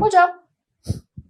Hocam,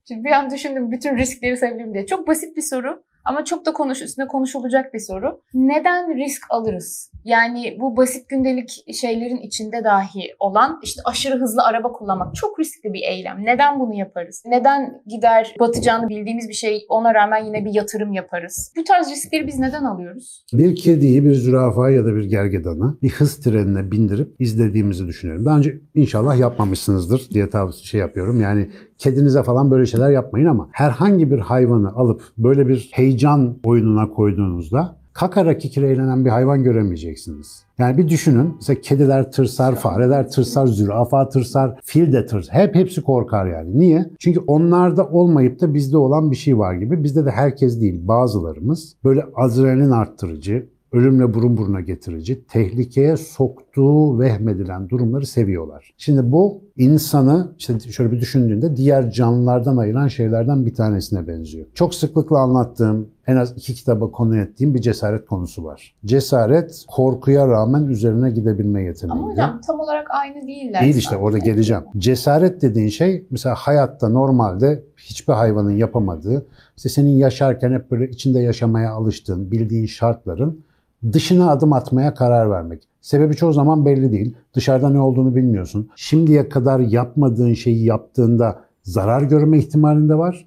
şimdi bir an düşündüm bütün riskleri sayabilirim diye. Çok basit bir soru ama çok da konuş üstüne konuşulacak bir soru. Neden risk alırız? Yani bu basit gündelik şeylerin içinde dahi olan işte aşırı hızlı araba kullanmak çok riskli bir eylem. Neden bunu yaparız? Neden gider batacağını bildiğimiz bir şey ona rağmen yine bir yatırım yaparız? Bu tarz riskleri biz neden alıyoruz? Bir kediyi, bir zürafa ya da bir gergedanı bir hız trenine bindirip izlediğimizi düşünüyorum. Daha önce inşallah yapmamışsınızdır diye tavsiye şey yapıyorum. Yani kedinize falan böyle şeyler yapmayın ama herhangi bir hayvanı alıp böyle bir heyecan oyununa koyduğunuzda kakarak eğlenen bir hayvan göremeyeceksiniz. Yani bir düşünün. Mesela kediler tırsar, fareler tırsar, zürafa tırsar, fil de tırsar. Hep hepsi korkar yani. Niye? Çünkü onlarda olmayıp da bizde olan bir şey var gibi. Bizde de herkes değil. Bazılarımız böyle adrenalin arttırıcı, ölümle burun buruna getirici, tehlikeye soktuğu vehmedilen durumları seviyorlar. Şimdi bu insanı işte şöyle bir düşündüğünde diğer canlılardan ayıran şeylerden bir tanesine benziyor. Çok sıklıkla anlattığım, en az iki kitaba konu ettiğim bir cesaret konusu var. Cesaret korkuya rağmen üzerine gidebilme yeteneği. Ama hocam tam olarak aynı değiller. Değil işte orada geleceğim. Cesaret dediğin şey mesela hayatta normalde hiçbir hayvanın yapamadığı, işte senin yaşarken hep böyle içinde yaşamaya alıştığın, bildiğin şartların dışına adım atmaya karar vermek. Sebebi çoğu zaman belli değil. Dışarıda ne olduğunu bilmiyorsun. Şimdiye kadar yapmadığın şeyi yaptığında zarar görme ihtimalinde var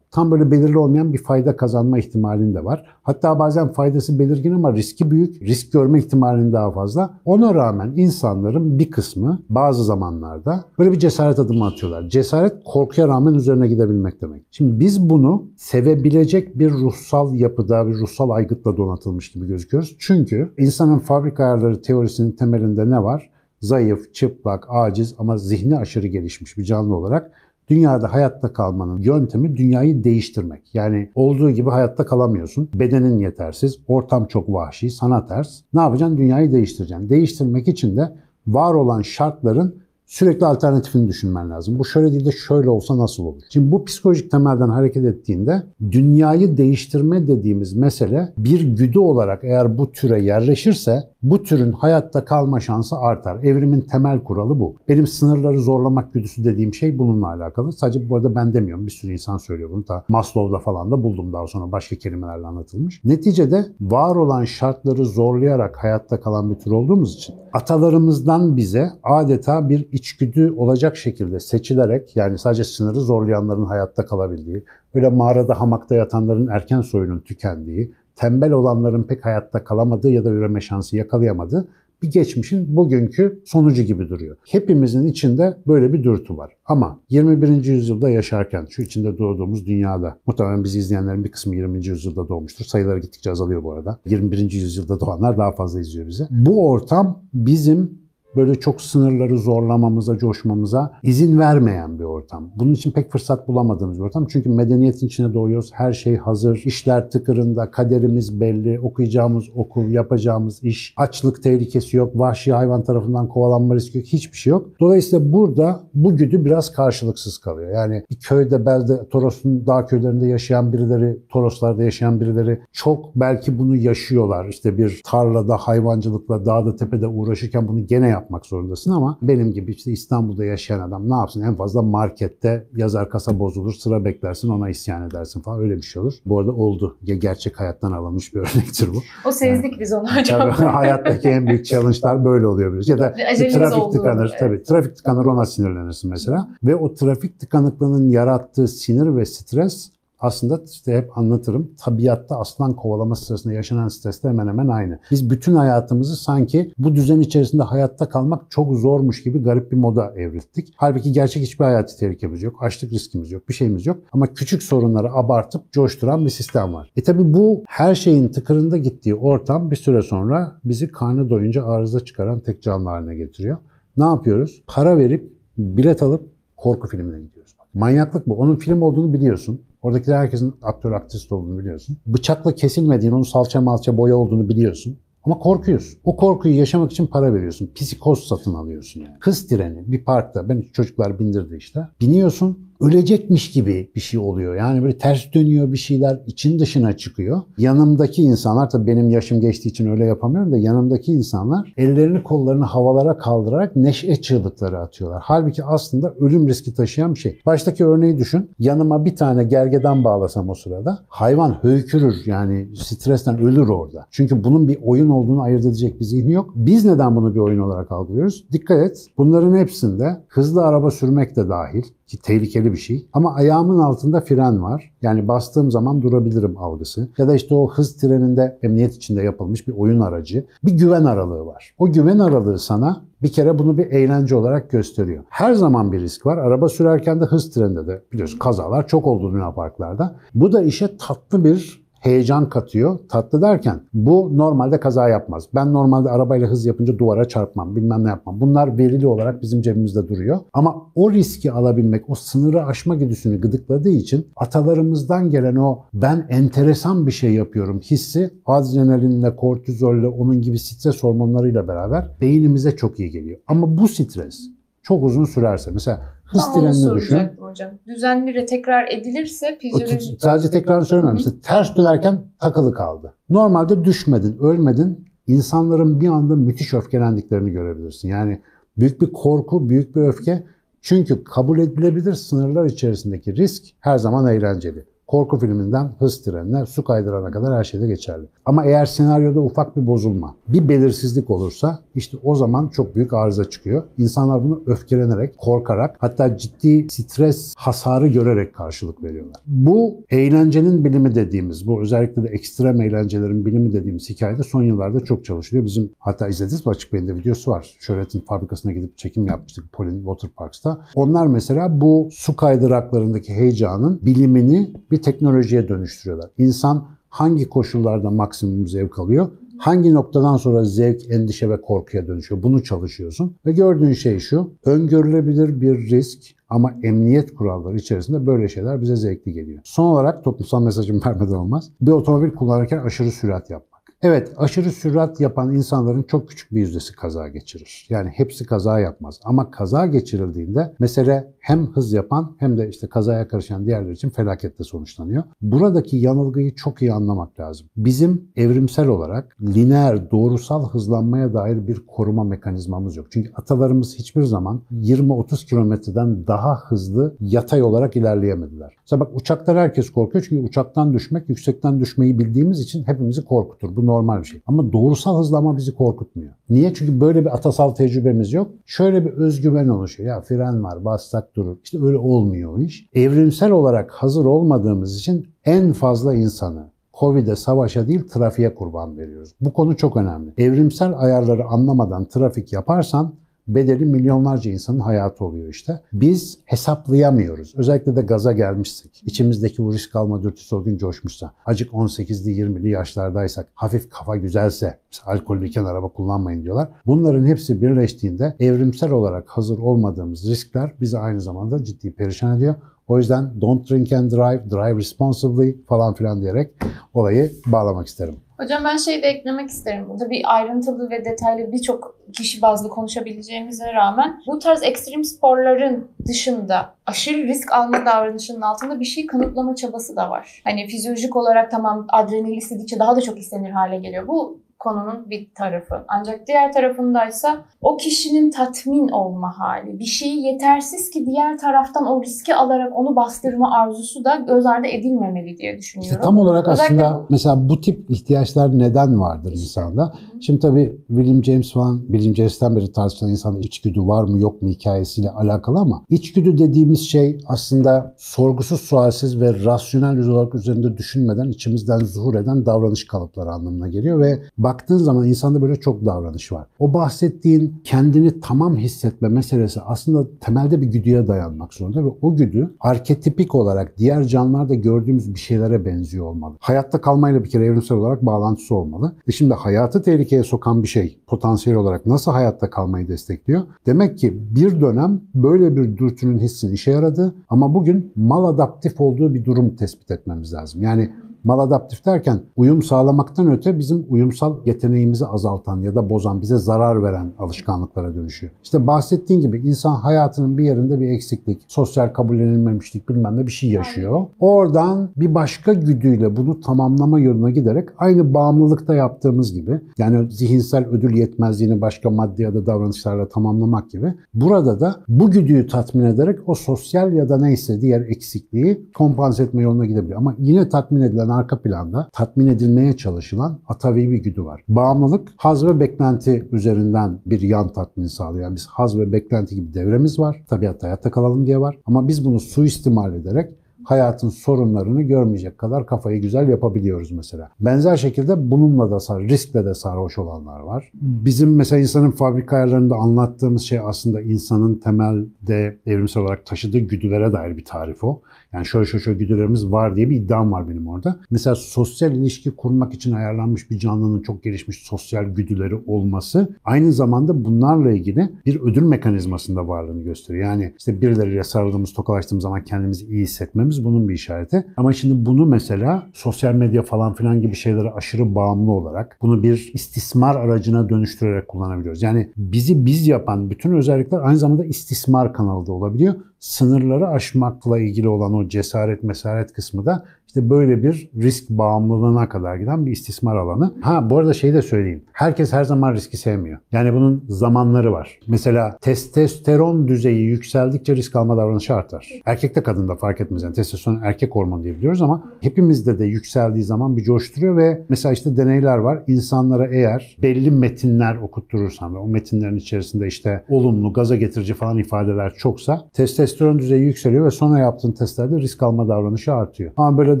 tam böyle belirli olmayan bir fayda kazanma ihtimalin de var. Hatta bazen faydası belirgin ama riski büyük. Risk görme ihtimalin daha fazla. Ona rağmen insanların bir kısmı bazı zamanlarda böyle bir cesaret adımı atıyorlar. Cesaret korkuya rağmen üzerine gidebilmek demek. Şimdi biz bunu sevebilecek bir ruhsal yapıda, bir ruhsal aygıtla donatılmış gibi gözüküyoruz. Çünkü insanın fabrika ayarları teorisinin temelinde ne var? Zayıf, çıplak, aciz ama zihni aşırı gelişmiş bir canlı olarak Dünyada hayatta kalmanın yöntemi dünyayı değiştirmek. Yani olduğu gibi hayatta kalamıyorsun. Bedenin yetersiz, ortam çok vahşi, sana ters. Ne yapacaksın? Dünyayı değiştireceksin. Değiştirmek için de var olan şartların sürekli alternatifini düşünmen lazım. Bu şöyle değil de şöyle olsa nasıl olur? Şimdi bu psikolojik temelden hareket ettiğinde dünyayı değiştirme dediğimiz mesele bir güdü olarak eğer bu türe yerleşirse bu türün hayatta kalma şansı artar. Evrimin temel kuralı bu. Benim sınırları zorlamak güdüsü dediğim şey bununla alakalı. Sadece bu arada ben demiyorum. Bir sürü insan söylüyor bunu. Ta Maslow'da falan da buldum daha sonra başka kelimelerle anlatılmış. Neticede var olan şartları zorlayarak hayatta kalan bir tür olduğumuz için atalarımızdan bize adeta bir içgüdü olacak şekilde seçilerek yani sadece sınırı zorlayanların hayatta kalabildiği, böyle mağarada hamakta yatanların erken soyunun tükendiği, tembel olanların pek hayatta kalamadığı ya da üreme şansı yakalayamadığı bir geçmişin bugünkü sonucu gibi duruyor. Hepimizin içinde böyle bir dürtü var. Ama 21. yüzyılda yaşarken, şu içinde doğduğumuz dünyada, muhtemelen bizi izleyenlerin bir kısmı 20. yüzyılda doğmuştur. Sayıları gittikçe azalıyor bu arada. 21. yüzyılda doğanlar daha fazla izliyor bizi. Bu ortam bizim böyle çok sınırları zorlamamıza, coşmamıza izin vermeyen bir ortam. Bunun için pek fırsat bulamadığımız bir ortam. Çünkü medeniyetin içine doğuyoruz. Her şey hazır. işler tıkırında. Kaderimiz belli. Okuyacağımız okul, yapacağımız iş. Açlık tehlikesi yok. Vahşi hayvan tarafından kovalanma riski yok. Hiçbir şey yok. Dolayısıyla burada bu güdü biraz karşılıksız kalıyor. Yani bir köyde, belde, Toros'un dağ köylerinde yaşayan birileri, Toroslarda yaşayan birileri çok belki bunu yaşıyorlar. İşte bir tarlada, hayvancılıkla, dağda, tepede uğraşırken bunu gene yap yapmak zorundasın ama benim gibi işte İstanbul'da yaşayan adam ne yapsın? En fazla markette yazar kasa bozulur, sıra beklersin, ona isyan edersin falan öyle bir şey olur. Bu arada oldu. Gerçek hayattan alınmış bir örnektir bu. O sezdik yani, biz onu hocam. Hayattaki en büyük challenge'lar böyle oluyor biraz. Ya da trafik tıkanır. Evet. Tabii trafik tıkanır ona sinirlenirsin mesela. Ve o trafik tıkanıklığının yarattığı sinir ve stres aslında işte hep anlatırım. Tabiatta aslan kovalama sırasında yaşanan stresle hemen hemen aynı. Biz bütün hayatımızı sanki bu düzen içerisinde hayatta kalmak çok zormuş gibi garip bir moda evrildik. Halbuki gerçek hiçbir hayati tehlikemiz yok. Açlık riskimiz yok. Bir şeyimiz yok. Ama küçük sorunları abartıp coşturan bir sistem var. E tabi bu her şeyin tıkırında gittiği ortam bir süre sonra bizi karnı doyunca arıza çıkaran tek canlı haline getiriyor. Ne yapıyoruz? Para verip bilet alıp korku filmine gidiyoruz. Manyaklık bu. Onun film olduğunu biliyorsun. Oradakiler herkesin aktör aktrist olduğunu biliyorsun. Bıçakla kesilmediğini, onun salça malça boya olduğunu biliyorsun. Ama korkuyorsun. O korkuyu yaşamak için para veriyorsun. Psikoz satın alıyorsun yani. Hız treni bir parkta. Ben çocuklar bindirdi işte. Biniyorsun ölecekmiş gibi bir şey oluyor. Yani böyle ters dönüyor bir şeyler için dışına çıkıyor. Yanımdaki insanlar tabii benim yaşım geçtiği için öyle yapamıyorum da yanımdaki insanlar ellerini kollarını havalara kaldırarak neşe çığlıkları atıyorlar. Halbuki aslında ölüm riski taşıyan bir şey. Baştaki örneği düşün. Yanıma bir tane gergedan bağlasam o sırada hayvan höykürür yani stresten ölür orada. Çünkü bunun bir oyun olduğunu ayırt edecek bir zihni yok. Biz neden bunu bir oyun olarak algılıyoruz? Dikkat et. Bunların hepsinde hızlı araba sürmek de dahil ki tehlikeli bir şey. Ama ayağımın altında fren var. Yani bastığım zaman durabilirim algısı. Ya da işte o hız treninde emniyet içinde yapılmış bir oyun aracı. Bir güven aralığı var. O güven aralığı sana bir kere bunu bir eğlence olarak gösteriyor. Her zaman bir risk var. Araba sürerken de hız treninde de biliyorsun kazalar çok oldu Luna Parklarda. Bu da işe tatlı bir heyecan katıyor. Tatlı derken bu normalde kaza yapmaz. Ben normalde arabayla hız yapınca duvara çarpmam, bilmem ne yapmam. Bunlar verili olarak bizim cebimizde duruyor. Ama o riski alabilmek, o sınırı aşma güdüsünü gıdıkladığı için atalarımızdan gelen o ben enteresan bir şey yapıyorum hissi adrenalinle, kortizolle, onun gibi stres hormonlarıyla beraber beynimize çok iyi geliyor. Ama bu stres çok uzun sürerse mesela hız Tam trenini düşün. hocam. Düzenli ve tekrar edilirse fizyolojik... sadece tekrar söylemiyorum. İşte ters dönerken takılı kaldı. Normalde düşmedin, ölmedin. İnsanların bir anda müthiş öfkelendiklerini görebilirsin. Yani büyük bir korku, büyük bir öfke. Çünkü kabul edilebilir sınırlar içerisindeki risk her zaman eğlenceli. Korku filminden hız trenine, su kaydırana kadar her şeyde geçerli. Ama eğer senaryoda ufak bir bozulma, bir belirsizlik olursa işte o zaman çok büyük arıza çıkıyor. İnsanlar bunu öfkelenerek, korkarak hatta ciddi stres hasarı görerek karşılık veriyorlar. Bu eğlencenin bilimi dediğimiz, bu özellikle de ekstrem eğlencelerin bilimi dediğimiz hikayede son yıllarda çok çalışılıyor. Bizim hatta izlediniz Açık Beyin'de videosu var. Şöhret'in fabrikasına gidip çekim yapmıştık Polin Water Parks'ta. Onlar mesela bu su kaydıraklarındaki heyecanın bilimini bir teknolojiye dönüştürüyorlar. İnsan hangi koşullarda maksimum zevk alıyor? Hangi noktadan sonra zevk, endişe ve korkuya dönüşüyor? Bunu çalışıyorsun. Ve gördüğün şey şu, öngörülebilir bir risk ama emniyet kuralları içerisinde böyle şeyler bize zevkli geliyor. Son olarak toplumsal mesajım vermeden olmaz. Bir otomobil kullanırken aşırı sürat yapmak. Evet, aşırı sürat yapan insanların çok küçük bir yüzdesi kaza geçirir. Yani hepsi kaza yapmaz. Ama kaza geçirildiğinde mesele hem hız yapan hem de işte kazaya karışan diğerler için felakette sonuçlanıyor. Buradaki yanılgıyı çok iyi anlamak lazım. Bizim evrimsel olarak lineer, doğrusal hızlanmaya dair bir koruma mekanizmamız yok. Çünkü atalarımız hiçbir zaman 20-30 kilometreden daha hızlı yatay olarak ilerleyemediler. Mesela bak uçaklar herkes korkuyor çünkü uçaktan düşmek, yüksekten düşmeyi bildiğimiz için hepimizi korkutur. Bu normal bir şey. Ama doğrusal hızlanma bizi korkutmuyor. Niye? Çünkü böyle bir atasal tecrübemiz yok. Şöyle bir özgüven oluşuyor. Ya fren var, bassak durur. İşte öyle olmuyor iş. Evrimsel olarak hazır olmadığımız için en fazla insanı Covid'e, savaşa değil trafiğe kurban veriyoruz. Bu konu çok önemli. Evrimsel ayarları anlamadan trafik yaparsan bedeli milyonlarca insanın hayatı oluyor işte. Biz hesaplayamıyoruz. Özellikle de gaza gelmişsek, içimizdeki bu risk alma dürtüsü o gün coşmuşsa, acık 18'li 20'li yaşlardaysak, hafif kafa güzelse, mesela alkollüyken araba kullanmayın diyorlar. Bunların hepsi birleştiğinde evrimsel olarak hazır olmadığımız riskler bizi aynı zamanda ciddi perişan ediyor. O yüzden don't drink and drive, drive responsibly falan filan diyerek olayı bağlamak isterim. Hocam ben şey de eklemek isterim. Burada bir ayrıntılı ve detaylı birçok kişi bazlı konuşabileceğimize rağmen bu tarz ekstrem sporların dışında aşırı risk alma davranışının altında bir şey kanıtlama çabası da var. Hani fizyolojik olarak tamam adrenalin istedikçe daha da çok istenir hale geliyor. Bu konunun bir tarafı. Ancak diğer tarafındaysa o kişinin tatmin olma hali. Bir şeyi yetersiz ki diğer taraftan o riski alarak onu bastırma arzusu da göz ardı edilmemeli diye düşünüyorum. İşte tam olarak Özellikle aslında mesela bu tip ihtiyaçlar neden vardır insanda? Şimdi tabii William James falan, William James'ten beri tartışılan insanda içgüdü var mı yok mu hikayesiyle alakalı ama içgüdü dediğimiz şey aslında sorgusuz sualsiz ve rasyonel olarak üzerinde düşünmeden içimizden zuhur eden davranış kalıpları anlamına geliyor ve baktığın zaman insanda böyle çok davranış var. O bahsettiğin kendini tamam hissetme meselesi aslında temelde bir güdüye dayanmak zorunda ve o güdü arketipik olarak diğer canlılarda gördüğümüz bir şeylere benziyor olmalı. Hayatta kalmayla bir kere evrimsel olarak bağlantısı olmalı. E şimdi hayatı tehlikeye sokan bir şey potansiyel olarak nasıl hayatta kalmayı destekliyor? Demek ki bir dönem böyle bir dürtünün hissinin işe yaradı ama bugün mal adaptif olduğu bir durum tespit etmemiz lazım. Yani Maladaptif derken uyum sağlamaktan öte bizim uyumsal yeteneğimizi azaltan ya da bozan, bize zarar veren alışkanlıklara dönüşüyor. İşte bahsettiğin gibi insan hayatının bir yerinde bir eksiklik, sosyal kabullenilmemişlik bilmem ne bir şey yaşıyor. Oradan bir başka güdüyle bunu tamamlama yoluna giderek aynı bağımlılıkta yaptığımız gibi yani zihinsel ödül yetmezliğini başka maddi ya da davranışlarla tamamlamak gibi burada da bu güdüyü tatmin ederek o sosyal ya da neyse diğer eksikliği kompanse etme yoluna gidebiliyor. Ama yine tatmin edilen arka planda tatmin edilmeye çalışılan atavi bir güdü var. Bağımlılık haz ve beklenti üzerinden bir yan tatmin sağlıyor. Yani biz haz ve beklenti gibi devremiz var. Tabiatta hayatta kalalım diye var. Ama biz bunu suistimal ederek hayatın sorunlarını görmeyecek kadar kafayı güzel yapabiliyoruz mesela. Benzer şekilde bununla da sar, riskle de sarhoş olanlar var. Bizim mesela insanın fabrika ayarlarında anlattığımız şey aslında insanın temelde evrimsel olarak taşıdığı güdülere dair bir tarif o. Yani şöyle şöyle şöyle güdülerimiz var diye bir iddiam var benim orada. Mesela sosyal ilişki kurmak için ayarlanmış bir canlının çok gelişmiş sosyal güdüleri olması aynı zamanda bunlarla ilgili bir ödül mekanizmasında varlığını gösteriyor. Yani işte birileriyle sarıldığımız, tokalaştığımız zaman kendimizi iyi hissetmemiz bunun bir işareti. Ama şimdi bunu mesela sosyal medya falan filan gibi şeylere aşırı bağımlı olarak bunu bir istismar aracına dönüştürerek kullanabiliyoruz. Yani bizi biz yapan bütün özellikler aynı zamanda istismar kanalı da olabiliyor sınırları aşmakla ilgili olan o cesaret mesaret kısmı da işte böyle bir risk bağımlılığına kadar giden bir istismar alanı. Ha bu arada şeyi de söyleyeyim. Herkes her zaman riski sevmiyor. Yani bunun zamanları var. Mesela testosteron düzeyi yükseldikçe risk alma davranışı artar. Erkekte kadında fark etmez. Yani testosteron erkek hormonu diye biliyoruz ama hepimizde de yükseldiği zaman bir coşturuyor ve mesela işte deneyler var. İnsanlara eğer belli metinler okutturursan ve o metinlerin içerisinde işte olumlu, gaza getirici falan ifadeler çoksa testosteron düzeyi yükseliyor ve sonra yaptığın testlerde risk alma davranışı artıyor. Ama böyle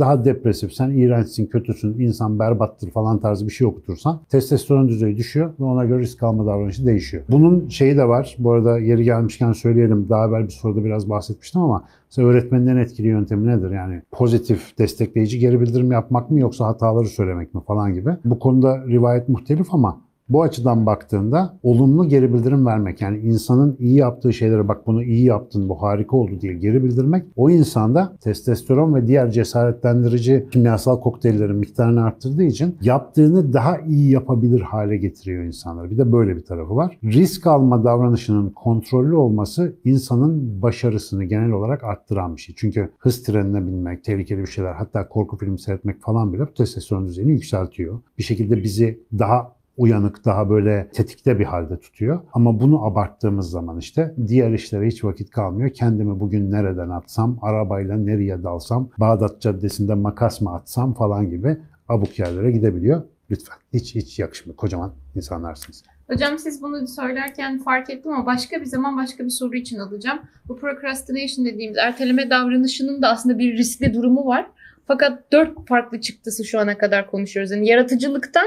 daha depresif, sen iğrençsin, kötüsün, insan berbattır falan tarzı bir şey okutursan testosteron düzeyi düşüyor ve ona göre risk alma davranışı değişiyor. Bunun şeyi de var. Bu arada yeri gelmişken söyleyelim. Daha evvel bir soruda biraz bahsetmiştim ama mesela öğretmenin en etkili yöntemi nedir? Yani pozitif, destekleyici geri bildirim yapmak mı yoksa hataları söylemek mi falan gibi. Bu konuda rivayet muhtelif ama bu açıdan baktığında olumlu geri bildirim vermek yani insanın iyi yaptığı şeylere bak bunu iyi yaptın bu harika oldu diye geri bildirmek o insanda testosteron ve diğer cesaretlendirici kimyasal kokteyllerin miktarını arttırdığı için yaptığını daha iyi yapabilir hale getiriyor insanları. Bir de böyle bir tarafı var. Risk alma davranışının kontrollü olması insanın başarısını genel olarak arttıran bir şey. Çünkü hız trenine binmek, tehlikeli bir şeyler hatta korku filmi seyretmek falan bile testosteron düzeyini yükseltiyor. Bir şekilde bizi daha uyanık, daha böyle tetikte bir halde tutuyor. Ama bunu abarttığımız zaman işte diğer işlere hiç vakit kalmıyor. Kendimi bugün nereden atsam, arabayla nereye dalsam, Bağdat Caddesi'nde makas mı atsam falan gibi abuk yerlere gidebiliyor. Lütfen hiç hiç yakışmıyor. Kocaman insanlarsınız. Hocam siz bunu söylerken fark ettim ama başka bir zaman başka bir soru için alacağım. Bu procrastination dediğimiz erteleme davranışının da aslında bir riskli durumu var. Fakat dört farklı çıktısı şu ana kadar konuşuyoruz. Yani yaratıcılıktan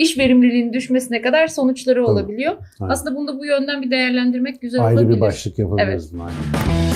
iş verimliliğinin düşmesine kadar sonuçları Tabii. olabiliyor. Aynen. Aslında bunu da bu yönden bir değerlendirmek güzel Ayrı olabilir. bir başlık yapabiliriz. Evet. aynen.